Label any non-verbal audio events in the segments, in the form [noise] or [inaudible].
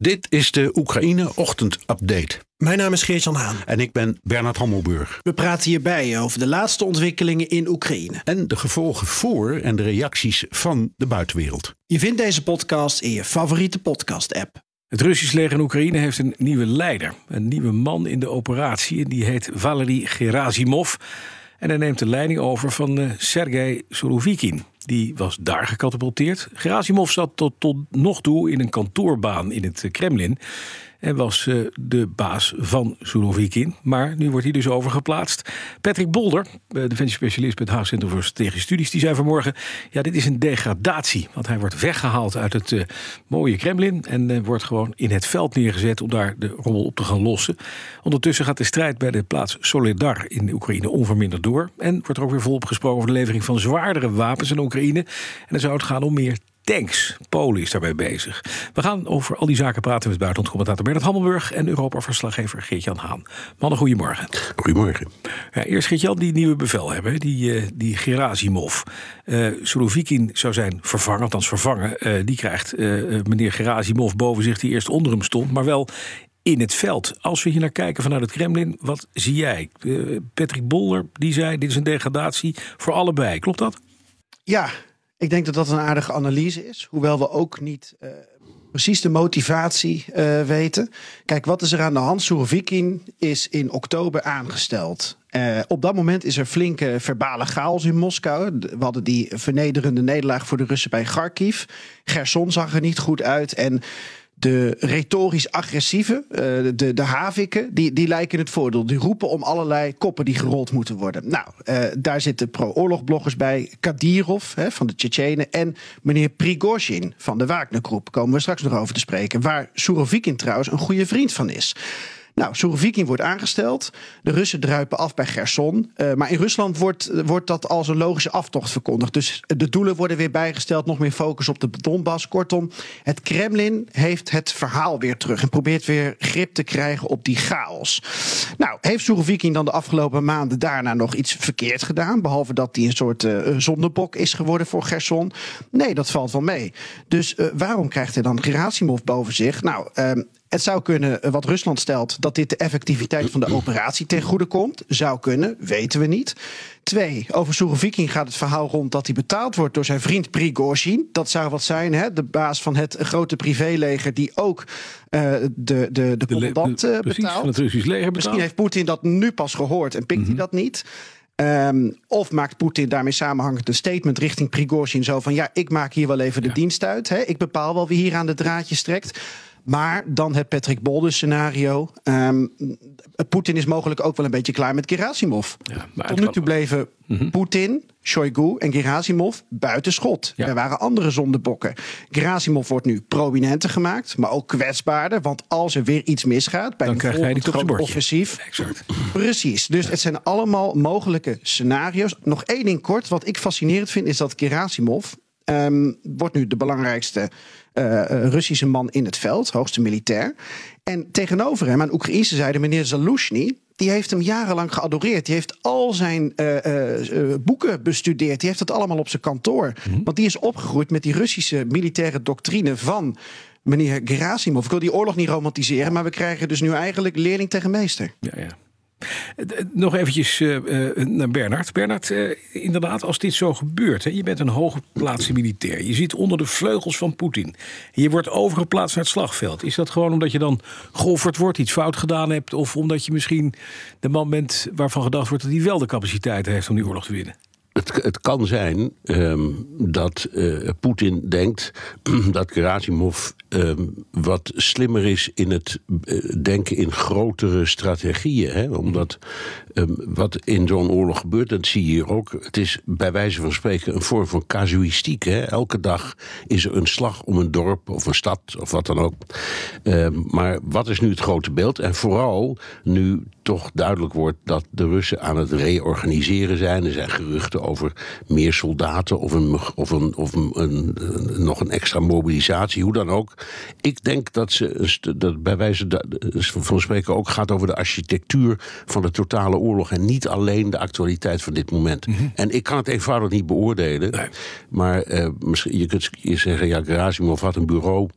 Dit is de Oekraïne Ochtend Update. Mijn naam is Geert-Jan Haan. En ik ben Bernard Hammelburg. We praten hierbij over de laatste ontwikkelingen in Oekraïne. En de gevolgen voor en de reacties van de buitenwereld. Je vindt deze podcast in je favoriete podcast-app. Het Russisch leger in Oekraïne heeft een nieuwe leider. Een nieuwe man in de operatie. En die heet Valery Gerasimov. En hij neemt de leiding over van uh, Sergei Surovikin. Die was daar gecatapulteerd. Gerasimov zat tot, tot nog toe in een kantoorbaan in het Kremlin en was uh, de baas van Surovikin. Maar nu wordt hij dus overgeplaatst. Patrick Bolder, uh, defensiespecialist bij het Haag Centrum voor Strategische Studies, die zei vanmorgen: ja, dit is een degradatie. Want hij wordt weggehaald uit het uh, mooie Kremlin en wordt gewoon in het veld neergezet om daar de rommel op te gaan lossen. Ondertussen gaat de strijd bij de plaats Soledar in Oekraïne onverminderd door. En wordt er ook weer volop gesproken over de levering van zwaardere wapens aan Oekraïne. En dan zou het gaan om meer tanks. Polen is daarbij bezig. We gaan over al die zaken praten met buitenlandcommentator Bernard Hammelburg en Europa-verslaggever Geert-Jan Haan. Mannen, goedemorgen. Goedemorgen. Ja, eerst Geert-Jan, die nieuwe bevel hebben, die, uh, die Gerasimov. Uh, Surovikin zou zijn vervangen, althans vervangen. Uh, die krijgt meneer Gerasimov boven zich, die eerst onder hem stond, maar wel in het veld. Als we hier naar kijken vanuit het Kremlin, wat zie jij? Patrick Bolder, die zei, dit is een degradatie voor allebei. Klopt dat? Ja, ik denk dat dat een aardige analyse is. Hoewel we ook niet uh, precies de motivatie uh, weten. Kijk, wat is er aan de hand? Surovikin is in oktober aangesteld. Uh, op dat moment is er flinke verbale chaos in Moskou. We hadden die vernederende nederlaag voor de Russen bij Kharkiv. Gerson zag er niet goed uit. En de retorisch agressieve, uh, de, de haviken, die, die lijken het voordeel. Die roepen om allerlei koppen die gerold moeten worden. Nou, uh, daar zitten pro-oorlogbloggers bij. Kadirov hè, van de Tsjetsjenen en meneer Prigozhin van de Wagner-groep. Komen we straks nog over te spreken. Waar Surovikin trouwens een goede vriend van is. Nou, Surovikin wordt aangesteld. De Russen druipen af bij Gerson. Uh, maar in Rusland wordt, wordt dat als een logische aftocht verkondigd. Dus de doelen worden weer bijgesteld. Nog meer focus op de Donbass. Kortom, het Kremlin heeft het verhaal weer terug. En probeert weer grip te krijgen op die chaos. Nou, heeft Surovikin dan de afgelopen maanden daarna nog iets verkeerd gedaan? Behalve dat hij een soort uh, zondebok is geworden voor Gerson. Nee, dat valt wel mee. Dus uh, waarom krijgt hij dan Gerasimov boven zich? Nou, ehm, het zou kunnen, wat Rusland stelt, dat dit de effectiviteit van de [clears throat] operatie ten goede komt. Zou kunnen, weten we niet. Twee, over Surovikin gaat het verhaal rond dat hij betaald wordt door zijn vriend Prigozhin. Dat zou wat zijn, hè? de baas van het grote privéleger die ook uh, de, de, de commandant uh, betaalt. van het Russisch leger betaalt. Misschien heeft Poetin dat nu pas gehoord en pikt mm -hmm. hij dat niet. Um, of maakt Poetin daarmee samenhangend een statement richting Prigozhin zo van ja, ik maak hier wel even de ja. dienst uit. Hè? Ik bepaal wel wie hier aan de draadjes trekt. Maar dan het Patrick Bolder scenario. Um, Poetin is mogelijk ook wel een beetje klaar met Gerasimov. Ja, Tot nu toe bleven mm -hmm. Poetin, Shoigu en Gerasimov buiten schot. Ja. Er waren andere zondebokken. Gerasimov wordt nu prominenter gemaakt, maar ook kwetsbaarder. Want als er weer iets misgaat bij dan een krijg groot offensief. Exact. Precies. Dus ja. het zijn allemaal mogelijke scenario's. Nog één ding kort. Wat ik fascinerend vind is dat Gerasimov um, wordt nu de belangrijkste uh, Russische man in het veld, hoogste militair. En tegenover hem aan Oekraïnse zijde meneer Zalushny. Die heeft hem jarenlang geadoreerd. Die heeft al zijn uh, uh, boeken bestudeerd. Die heeft het allemaal op zijn kantoor. Mm -hmm. Want die is opgegroeid met die Russische militaire doctrine van meneer Gerasimov. Ik wil die oorlog niet romantiseren, maar we krijgen dus nu eigenlijk leerling tegen meester. Ja, ja. Nog eventjes uh, naar Bernard. Bernard, inderdaad, als dit zo gebeurt, hè, je bent een hooggeplaatste militair. Je zit onder de vleugels van Poetin. Je wordt overgeplaatst naar het slagveld. Is dat gewoon omdat je dan geofferd wordt, iets fout gedaan hebt... of omdat je misschien de man bent waarvan gedacht wordt... dat hij wel de capaciteit heeft om die oorlog te winnen? Het, het, kan zijn um, dat uh, Poetin denkt [clears throat] dat Gerasimov um, wat slimmer is in het uh, denken in grotere strategieën. Hè? Omdat um, wat in zo'n oorlog gebeurt, dat zie je hier ook. Het is bij wijze van spreken een vorm van casuïstiek. Hè? Elke dag is er een slag om een dorp of een stad of wat dan ook. maar wat is nu het grote beeld? En vooral nu toch duidelijk wordt dat de Russen aan het reorganiseren zijn. Er zijn geruchten over meer soldaten of, een, of, een, of een, een, nog een extra mobilisatie, hoe dan ook. Ik denk dat ze dat bij wijze van spreken ook gaat over de architectuur van de totale oorlog en niet alleen de actualiteit van dit moment. Mhm. En ik kan het eenvoudig niet beoordelen. Maar uh, je kunt zeggen, ja, Gerasimov had een bureau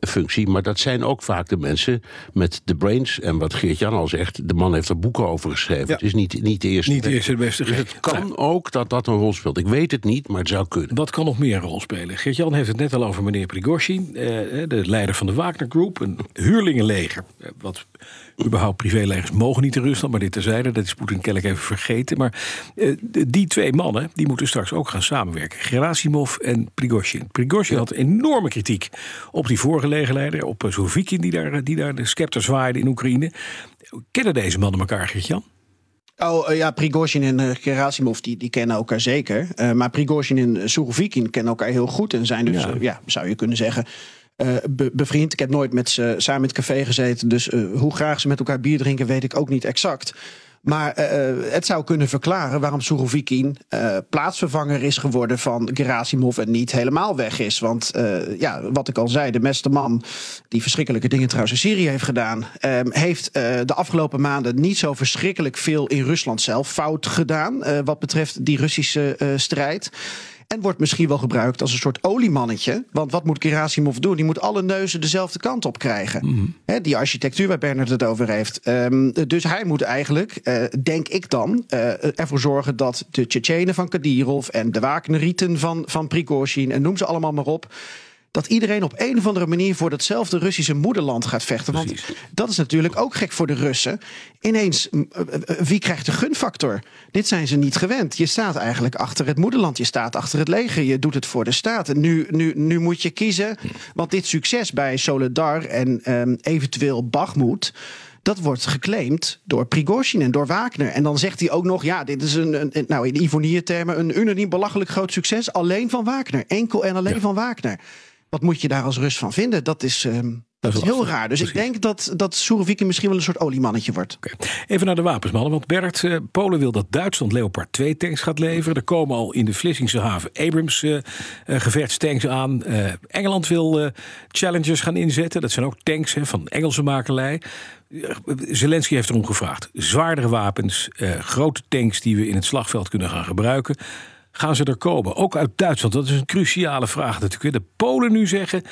functie. Maar dat zijn ook vaak de mensen met de brains. En wat Geert-Jan al zegt, de man heeft er boeken over geschreven. Het is niet, niet de eerste. Niet de eerste beste. Dus het kan ook dat dat een rol speelt. Ik weet het niet, maar het zou kunnen. Wat kan nog meer een rol spelen? Geert-Jan heeft het net al over meneer Prigozhin. Eh, de leider van de Wagner Group. Een huurlingenleger. Eh, wat überhaupt privélegers mogen niet in Rusland, maar dit terzijde, dat is Poetin kennelijk even vergeten. Maar uh, die twee mannen, die moeten straks ook gaan samenwerken. Gerasimov en Prigozhin. Prigozhin had enorme kritiek op die vorige legerleider, op Zovikin, die daar, die daar de scepter zwaaide in Oekraïne. Kennen deze mannen elkaar, Gert-Jan? Oh ja, Prigozhin en uh, Gerasimov die, die kennen elkaar zeker. Uh, maar Prigozhin en Surovikin kennen elkaar heel goed en zijn dus, ja. ja zou je kunnen zeggen, bevriend. Ik heb nooit met ze samen in het café gezeten. Dus hoe graag ze met elkaar bier drinken, weet ik ook niet exact. Maar uh, het zou kunnen verklaren waarom Surovikin uh, plaatsvervanger is geworden van Gerasimov en niet helemaal weg is. Want ja, wat ik al zei, de beste man die verschrikkelijke dingen trouwens in Syrië heeft gedaan, heeft de afgelopen maanden niet zo verschrikkelijk veel in Rusland zelf fout gedaan wat betreft die Russische strijd. En wordt misschien wel gebruikt als een soort oliemannetje. Want wat moet Gerasimov doen? Die moet alle neuzen dezelfde kant op krijgen. Mm die architectuur waar Bernard het over heeft. Um, dus hij moet eigenlijk, uh, denk ik dan, uh, ervoor zorgen dat de Tsjetsjenen van Kadyrov en de Wagnerieten van, van Prigozhin en noem ze allemaal maar op dat iedereen op een of andere manier voor datzelfde Russische moederland gaat vechten. Want dat is natuurlijk ook gek voor de Russen. Ineens, wie krijgt de gunfactor? Dit zijn ze niet gewend. Je staat eigenlijk achter het moederland, je staat achter het leger, je doet het voor de staat. En nu, nu, nu moet je kiezen, want dit succes bij Soledar en um, eventueel Bakhmut dat wordt geclaimd door Prigozhin en door Wagner. En dan zegt hij ook nog, ja, dit is een, een nou in Ivonie-termen een unaniem belachelijk groot succes. Alleen van Wagner. Enkel en alleen ja. van Wagner. Wat moet je daar als rust van vinden? Dat is, um, dat is heel raar. Dus Precies. ik denk dat, dat misschien wel een soort oliemannetje wordt. Okay. Even naar de wapens, mannen. Want Bert, uh, Polen wil dat Duitsland Leopard 2 tanks gaat leveren. Er komen al in de Vlissingse haven Abrams uh, uh, gevechtstanks aan. Engeland wil Challengers gaan inzetten. Dat zijn ook tanks hè, van Engelse makelij. Zelensky heeft erom gevraagd. Zwaardere wapens, grote tanks die we in het slagveld kunnen gaan gebruiken gaan ze er komen? Ook uit Duitsland. Dat is een cruciale vraag natuurlijk. De Polen nu zeggen.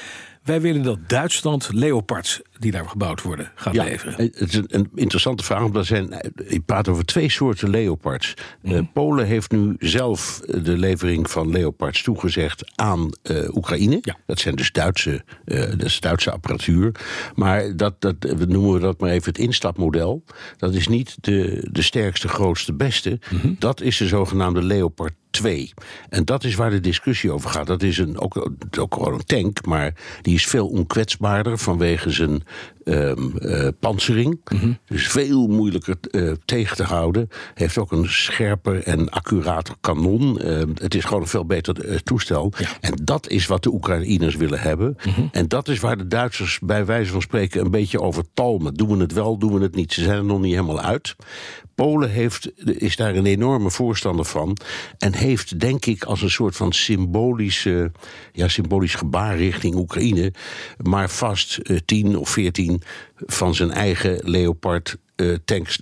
Wij willen dat Duitsland Leopards die daar gebouwd worden gaat ja, leveren. Het is een, interessante vraag, omdat er zijn, ik praat over twee soorten Leopards. Mm. Uh, Polen heeft nu zelf de levering van Leopards toegezegd aan uh, Oekraïne. Ja. Dat zijn dus Duitse, uh, dat is Duitse apparatuur. Maar dat, dat noemen we dat maar even het instapmodel. Dat is niet de, de sterkste, grootste, beste. Mm -hmm. Dat is de zogenaamde Leopard 2. En dat is waar de discussie over gaat. Dat is een, ook, ook gewoon een tank, maar die is veel onkwetsbaarder vanwege zijn um, uh, pantsering. Mm -hmm. Dus veel moeilijker uh, tegen te houden. Heeft ook een scherper en accurater kanon. Uh, het is gewoon een veel beter uh, toestel. Ja. En dat is wat de Oekraïners willen hebben. Mhm. Mm -hmm. En dat is waar de Duitsers bij wijze van spreken een beetje over talmen. Doen we het wel, doen we het niet. Ze zijn er nog niet helemaal uit. Polen heeft, is daar een enorme voorstander van. En heeft, denk ik, als een soort van symbolische, ja, symbolisch gebaar richting Oekraïne. Maar vast uh, 10 of 14 van zijn eigen Leopard uh, tanks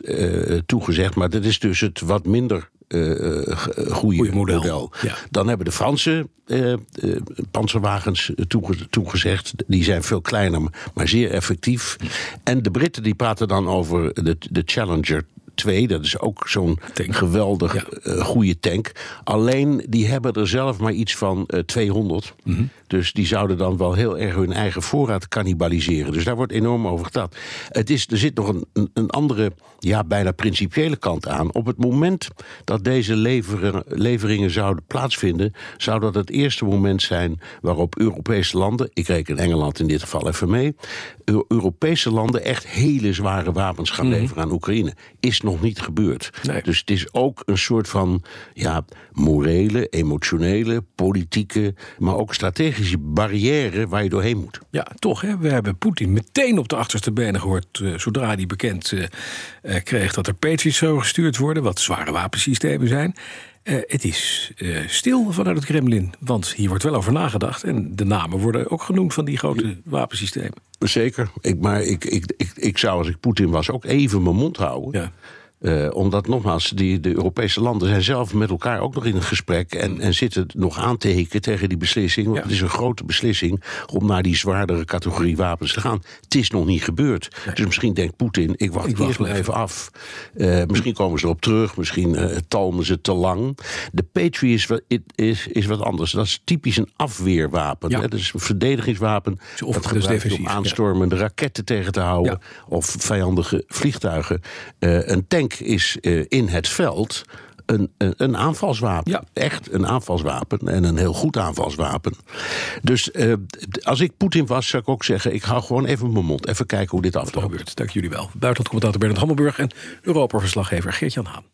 toegezegd. Maar dat is dus het wat minder uh, goede model. model. Ja. Dan hebben de Fransen uh, uh, panzerwagens toege toegezegd. Die zijn veel kleiner, maar zeer effectief. En de Britten die praten dan over de, de Challenger 2. Dat is ook zo'n geweldig Ja. goede tank. Alleen die hebben er zelf maar iets van uh, 200. Mhm. Dus die zouden dan wel heel erg hun eigen voorraad cannibaliseren. Dus daar wordt enorm over gedacht. Het is, er zit nog een, een, andere, ja, bijna principiële kant aan. Op het moment dat deze leveren, leveringen zouden plaatsvinden, zou dat het eerste moment zijn waarop Europese landen, ik reken Engeland in dit geval even mee, Eu- Europese landen echt hele zware wapens gaan Mhm. leveren aan Oekraïne. Is nog niet gebeurd. Nee. Dus het is ook een soort van ja, morele, emotionele, politieke, maar ook strategische barrière waar je doorheen moet. Ja, toch. Hè? We hebben Poetin meteen op de achterste benen gehoord. eh, zodra hij bekend eh, eh, kreeg dat er Patriots zouden gestuurd worden. Wat zware wapensystemen zijn. Het is stil vanuit het Kremlin. Want hier wordt wel over nagedacht. En de namen worden ook genoemd van die grote wapensystemen. Zeker. Ik, maar ik, ik, ik, ik zou, als ik Poetin was, ook even mijn mond houden. Ja. Eh, omdat nogmaals, die, de Europese landen zijn zelf met elkaar ook nog in een gesprek. En, en zitten nog aan te hikken tegen die beslissing. Want Ja. het is een grote beslissing om naar die zwaardere categorie wapens te gaan. Het is nog niet gebeurd. Dus misschien denkt Poetin, ik wacht Ik wacht eerst even af. Eh, misschien komen ze erop terug. Misschien eh, talmen ze te lang. De Patriot is, wat- is, is wat anders. Dat is typisch een afweerwapen. Ja. Hè? Dat is een verdedigingswapen. Of- dat gebruikt om defensief, ja. aanstormende raketten tegen te houden. Of vijandige vliegtuigen. Een tank is eh, in het veld een, een, een aanvalswapen. Ja. Echt een aanvalswapen. En een heel goed aanvalswapen. Dus eh, als ik Poetin was, zou ik ook zeggen... ik hou gewoon even mijn mond. Even kijken hoe dit afloopt. Dank jullie wel. Buitenlandcommentator Bernard Hammelburg en Europa-verslaggever Geert-Jan Haan.